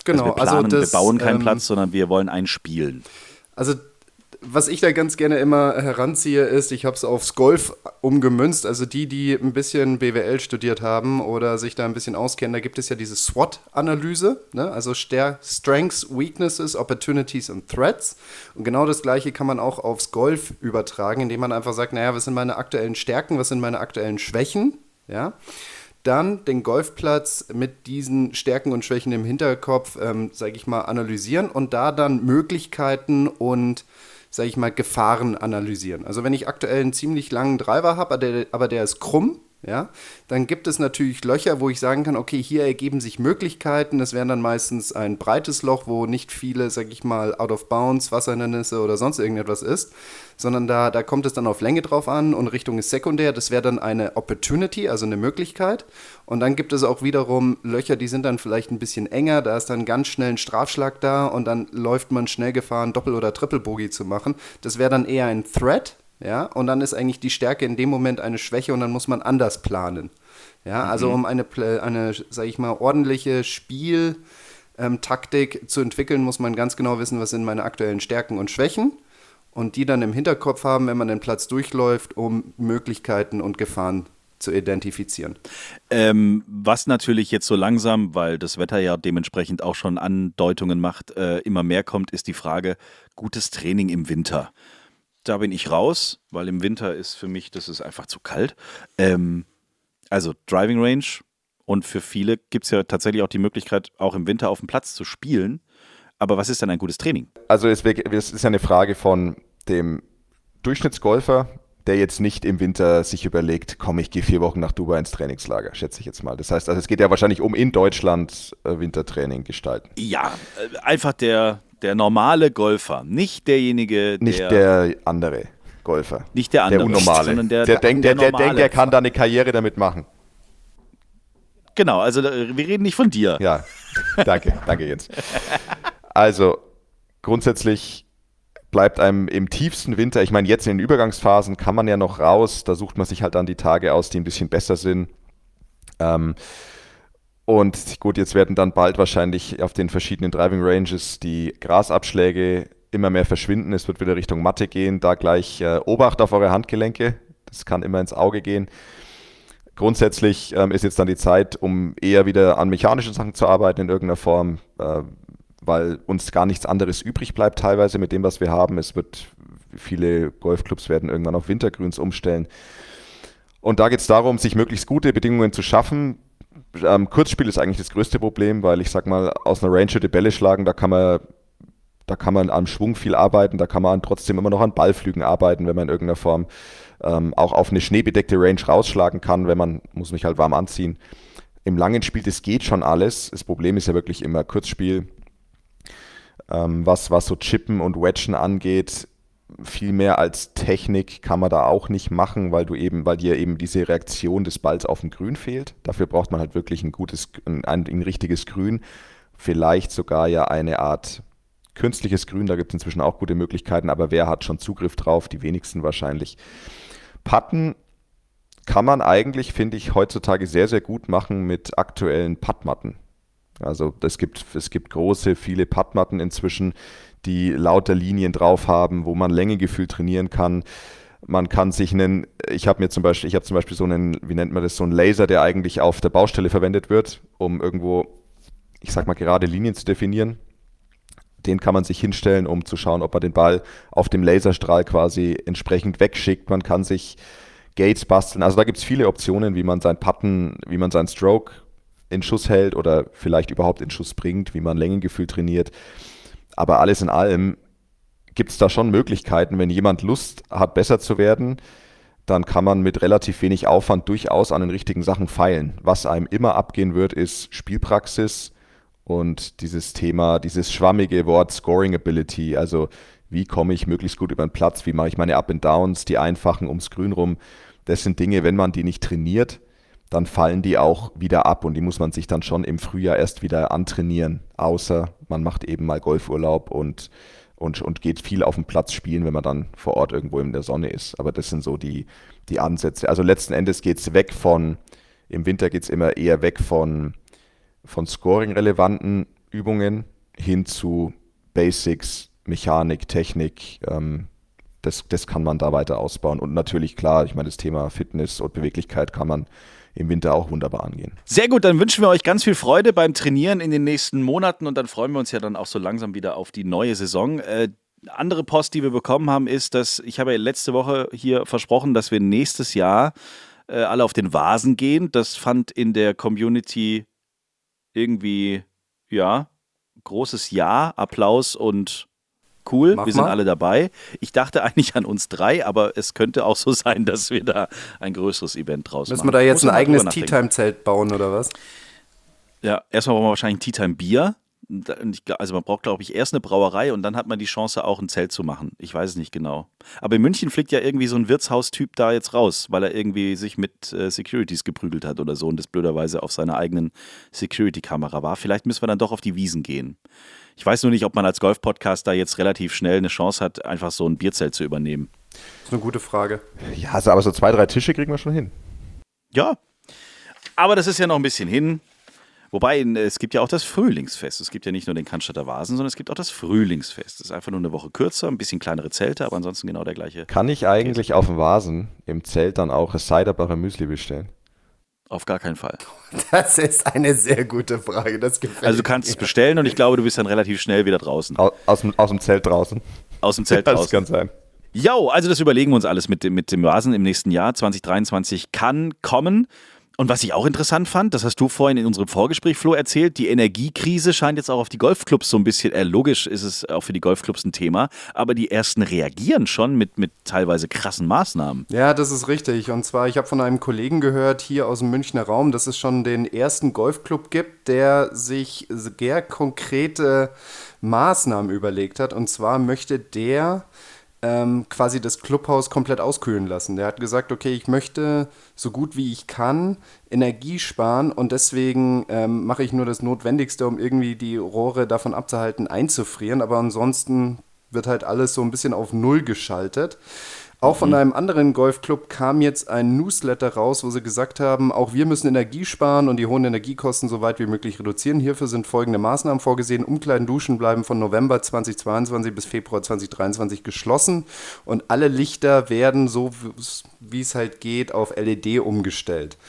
Genau, also wir, planen, also das, wir bauen keinen ähm, Platz, sondern wir wollen einen spielen. Also was ich da ganz gerne immer heranziehe, ist, ich habe es aufs Golf umgemünzt. Also die, die ein bisschen BWL studiert haben oder sich da ein bisschen auskennen, da gibt es ja diese SWOT-Analyse, ne? also Strengths, Weaknesses, Opportunities und Threats. Und genau das Gleiche kann man auch aufs Golf übertragen, indem man einfach sagt, naja, was sind meine aktuellen Stärken, was sind meine aktuellen Schwächen, ja dann den Golfplatz mit diesen Stärken und Schwächen im Hinterkopf, ähm, sage ich mal, analysieren und da dann Möglichkeiten und sage ich mal, Gefahren analysieren. Also wenn ich aktuell einen ziemlich langen Driver habe, aber aber der ist krumm, ja, dann gibt es natürlich Löcher, wo ich sagen kann, okay, hier ergeben sich Möglichkeiten. Das wäre dann meistens ein breites Loch, wo nicht viele, sag ich mal, out of bounds, Wasserhindernisse oder sonst irgendetwas ist, sondern da, da kommt es dann auf Länge drauf an und Richtung ist sekundär. Das wäre dann eine Opportunity, also eine Möglichkeit. Und dann gibt es auch wiederum Löcher, die sind dann vielleicht ein bisschen enger, da ist dann ganz schnell ein Strafschlag da und dann läuft man schnell Gefahr, Doppel- oder Triple-Bogey zu machen. Das wäre dann eher ein Threat, ja, und dann ist eigentlich die Stärke in dem Moment eine Schwäche und dann muss man anders planen. Ja, also mhm. um eine, eine sage ich mal, ordentliche Spieltaktik ähm, zu entwickeln, muss man ganz genau wissen, was sind meine aktuellen Stärken und Schwächen und die dann im Hinterkopf haben, wenn man den Platz durchläuft, um Möglichkeiten und Gefahren zu identifizieren. Ähm, was natürlich jetzt so langsam, weil das Wetter ja dementsprechend auch schon Andeutungen macht, äh, immer mehr kommt, ist die Frage, gutes Training im Winter da bin ich raus, weil im Winter ist für mich, das ist einfach zu kalt. Ähm, also Driving Range und für viele gibt es ja tatsächlich auch die Möglichkeit, auch im Winter auf dem Platz zu spielen. Aber was ist denn ein gutes Training? Also es ist ja eine Frage von dem Durchschnittsgolfer, der jetzt nicht im Winter sich überlegt, komm, ich gehe vier Wochen nach Dubai ins Trainingslager, schätze ich jetzt mal. Das heißt, also es geht ja wahrscheinlich um in Deutschland äh, Wintertraining gestalten. Ja, äh, einfach der, der normale Golfer, nicht derjenige, der. Nicht der andere Golfer. Nicht der andere. Der Unnormale. Sondern der, der, denkt, der, der, der denkt, er kann da eine Karriere damit machen. Genau, also äh, wir reden nicht von dir. Ja, danke, danke Jens. Also grundsätzlich bleibt einem im tiefsten Winter, ich meine, jetzt in den Übergangsphasen kann man ja noch raus, da sucht man sich halt dann die Tage aus, die ein bisschen besser sind. Ähm, und gut, jetzt werden dann bald wahrscheinlich auf den verschiedenen Driving Ranges die Grasabschläge immer mehr verschwinden. Es wird wieder Richtung Matte gehen. Da gleich äh, Obacht auf eure Handgelenke. Das kann immer ins Auge gehen. Grundsätzlich ähm, ist jetzt dann die Zeit, um eher wieder an mechanischen Sachen zu arbeiten in irgendeiner Form, äh, weil uns gar nichts anderes übrig bleibt teilweise mit dem, was wir haben. Es wird viele Golfclubs werden irgendwann auf Wintergrüns umstellen. Und da geht es darum, sich möglichst gute Bedingungen zu schaffen, ähm, Kurzspiel ist eigentlich das größte Problem, weil ich sag mal, aus einer Range die Bälle schlagen, da kann man, da kann man am Schwung viel arbeiten, da kann man trotzdem immer noch an Ballflügen arbeiten, wenn man in irgendeiner Form ähm, auch auf eine schneebedeckte Range rausschlagen kann, wenn man, muss mich halt warm anziehen. Im langen Spiel, das geht schon alles. Das Problem ist ja wirklich immer Kurzspiel. Ähm, was, was so Chippen und Wedgen angeht, viel mehr als Technik kann man da auch nicht machen, weil du eben, weil dir eben diese Reaktion des Balls auf dem Grün fehlt. Dafür braucht man halt wirklich ein gutes, ein, ein richtiges Grün. Vielleicht sogar ja eine Art künstliches Grün, da gibt es inzwischen auch gute Möglichkeiten, aber wer hat schon Zugriff drauf? Die wenigsten wahrscheinlich. Putten kann man eigentlich, finde ich, heutzutage sehr, sehr gut machen mit aktuellen Puttmatten. Also es gibt, es gibt große, viele Puttmatten inzwischen, die lauter Linien drauf haben, wo man Längegefühl trainieren kann. Man kann sich einen, ich habe mir zum Beispiel, ich habe zum Beispiel so einen, wie nennt man das, so einen Laser, der eigentlich auf der Baustelle verwendet wird, um irgendwo, ich sag mal, gerade Linien zu definieren. Den kann man sich hinstellen, um zu schauen, ob man den Ball auf dem Laserstrahl quasi entsprechend wegschickt. Man kann sich Gates basteln. Also da gibt es viele Optionen, wie man sein Putten, wie man seinen Stroke in Schuss hält oder vielleicht überhaupt in Schuss bringt, wie man Längengefühl trainiert. Aber alles in allem gibt es da schon Möglichkeiten, wenn jemand Lust hat, besser zu werden, dann kann man mit relativ wenig Aufwand durchaus an den richtigen Sachen feilen. Was einem immer abgehen wird, ist Spielpraxis und dieses Thema, dieses schwammige Wort Scoring Ability, also wie komme ich möglichst gut über den Platz, wie mache ich meine Up and Downs, die einfachen ums Grün rum. Das sind Dinge, wenn man die nicht trainiert, dann fallen die auch wieder ab und die muss man sich dann schon im Frühjahr erst wieder antrainieren. Außer man macht eben mal Golfurlaub und, und, und geht viel auf dem Platz spielen, wenn man dann vor Ort irgendwo in der Sonne ist. Aber das sind so die, die Ansätze. Also letzten Endes geht es weg von, im Winter geht es immer eher weg von, von Scoring-relevanten Übungen hin zu Basics, Mechanik, Technik, ähm, das, das kann man da weiter ausbauen. Und natürlich, klar, ich meine, das Thema Fitness und Beweglichkeit kann man im Winter auch wunderbar angehen. Sehr gut, dann wünschen wir euch ganz viel Freude beim Trainieren in den nächsten Monaten und dann freuen wir uns ja dann auch so langsam wieder auf die neue Saison. Äh, andere Post, die wir bekommen haben, ist, dass ich habe ja letzte Woche hier versprochen, dass wir nächstes Jahr äh, alle auf den Vasen gehen. Das fand in der Community irgendwie, ja, großes Ja, Applaus und Cool, Mach wir sind mal. alle dabei. Ich dachte eigentlich an uns drei, aber es könnte auch so sein, dass wir da ein größeres Event draus Müssen machen. wir da jetzt Muss ein eigenes drüber nachdenken. Tea-Time-Zelt bauen oder was? Ja, erstmal brauchen wir wahrscheinlich ein Tea Time Bier. Also man braucht, glaube ich, erst eine Brauerei und dann hat man die Chance, auch ein Zelt zu machen. Ich weiß es nicht genau. Aber in München fliegt ja irgendwie so ein Wirtshaustyp da jetzt raus, weil er irgendwie sich mit äh, Securities geprügelt hat oder so und das blöderweise auf seiner eigenen Security-Kamera war. Vielleicht müssen wir dann doch auf die Wiesen gehen. Ich weiß nur nicht, ob man als Golf-Podcast da jetzt relativ schnell eine Chance hat, einfach so ein Bierzelt zu übernehmen. Das ist eine gute Frage. Ja, also, aber so zwei, drei Tische kriegen wir schon hin. Ja, aber das ist ja noch ein bisschen hin. Wobei, es gibt ja auch das Frühlingsfest. Es gibt ja nicht nur den Cannstatter Vasen, sondern es gibt auch das Frühlingsfest. Das ist einfach nur eine Woche kürzer, ein bisschen kleinere Zelte, aber ansonsten genau der gleiche. Kann ich eigentlich auf dem Vasen im Zelt dann auch das Ciderbare Müsli bestellen? Auf gar keinen Fall. Das ist eine sehr gute Frage. Das gefällt Also du kannst es bestellen und ich glaube, du bist dann relativ schnell wieder draußen. Au- Aus, dem, aus dem Zelt draußen. Aus dem Zelt das draußen. kann sein. Jo, also das überlegen wir uns alles mit dem, mit dem Vasen im nächsten Jahr. 2023 kann kommen. Und was ich auch interessant fand, das hast du vorhin in unserem Vorgespräch, Flo, erzählt, die Energiekrise scheint jetzt auch auf die Golfclubs so ein bisschen, äh, logisch ist es auch für die Golfclubs ein Thema, aber die ersten reagieren schon mit, mit teilweise krassen Maßnahmen. Ja, das ist richtig. Und zwar, ich habe von einem Kollegen gehört hier aus dem Münchner Raum, dass es schon den ersten Golfclub gibt, der sich sehr konkrete Maßnahmen überlegt hat. Und zwar möchte der ähm, quasi das Clubhaus komplett auskühlen lassen. Der hat gesagt, okay, ich möchte so gut wie ich kann Energie sparen und deswegen ähm, mache ich nur das Notwendigste, um irgendwie die Rohre davon abzuhalten, einzufrieren. Aber ansonsten wird halt alles so ein bisschen auf Null geschaltet. Auch von einem anderen Golfclub kam jetzt ein Newsletter raus, wo sie gesagt haben, auch wir müssen Energie sparen und die hohen Energiekosten so weit wie möglich reduzieren. Hierfür sind folgende Maßnahmen vorgesehen. Umkleiden, Duschen bleiben von November 2022 bis Februar 2023 geschlossen und alle Lichter werden so, wie es halt geht, auf LED umgestellt.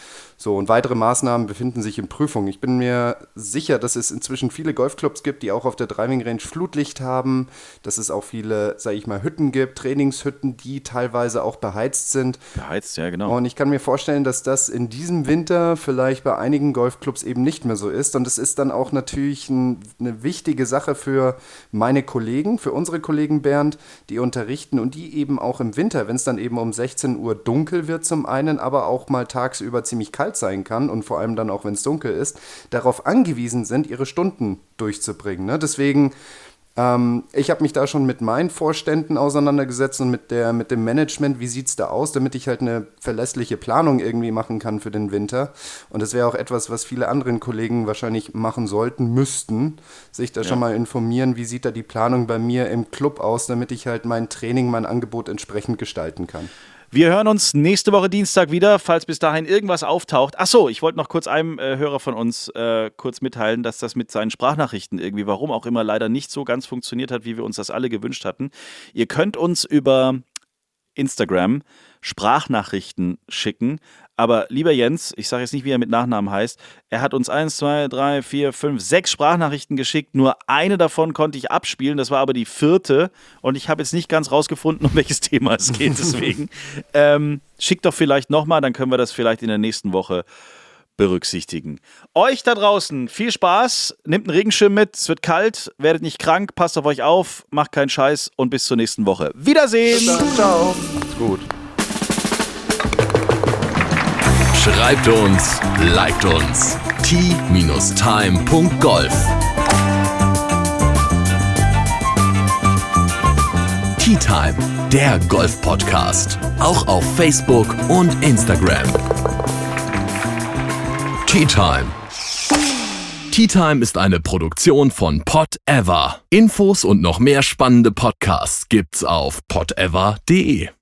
So, und weitere Maßnahmen befinden sich in Prüfung. Ich bin mir sicher, dass es inzwischen viele Golfclubs gibt, die auch auf der Driving Range Flutlicht haben, dass es auch viele, sage ich mal, Hütten gibt, Trainingshütten, die teilweise auch beheizt sind. Beheizt, ja, genau. Und ich kann mir vorstellen, dass das in diesem Winter vielleicht bei einigen Golfclubs eben nicht mehr so ist. Und es ist dann auch natürlich ein, eine wichtige Sache für meine Kollegen, für unsere Kollegen Bernd, die unterrichten und die eben auch im Winter, wenn es dann eben um 16 Uhr dunkel wird zum einen, aber auch mal tagsüber ziemlich kalt sein kann und vor allem dann auch, wenn es dunkel ist, darauf angewiesen sind, ihre Stunden durchzubringen. Ne? Deswegen ähm, ich habe mich da schon mit meinen Vorständen auseinandergesetzt und mit, der, mit dem Management, wie sieht es da aus, damit ich halt eine verlässliche Planung irgendwie machen kann für den Winter. Und das wäre auch etwas, was viele anderen Kollegen wahrscheinlich machen sollten, müssten, sich da schon mal informieren, wie sieht da die Planung bei mir im Club aus, damit ich halt mein Training, mein Angebot entsprechend gestalten kann. Wir hören uns nächste Woche Dienstag wieder, falls bis dahin irgendwas auftaucht. Ach so, ich wollte noch kurz einem äh, Hörer von uns äh, kurz mitteilen, dass das mit seinen Sprachnachrichten irgendwie, warum auch immer, leider nicht so ganz funktioniert hat, wie wir uns das alle gewünscht hatten. Ihr könnt uns über Instagram Sprachnachrichten schicken. Aber lieber Jens, ich sage jetzt nicht, wie er mit Nachnamen heißt, er hat uns eins, zwei, drei, vier, fünf, sechs Sprachnachrichten geschickt. Nur eine davon konnte ich abspielen, das war aber die vierte. Und ich habe jetzt nicht ganz rausgefunden, um welches Thema es geht. Deswegen ähm, schickt doch vielleicht nochmal, dann können wir das vielleicht in der nächsten Woche berücksichtigen. Euch da draußen viel Spaß, nehmt einen Regenschirm mit, es wird kalt, werdet nicht krank, passt auf euch auf, macht keinen Scheiß und bis zur nächsten Woche. Wiedersehen! Ciao! Ist gut. Schreibt uns, liked uns. t-time.golf Tea Time, der Golf-Podcast. Auch auf Facebook und Instagram. Tea Time. Tea Time ist eine Produktion von Pot Ever. Infos und noch mehr spannende Podcasts gibt's auf potever.de.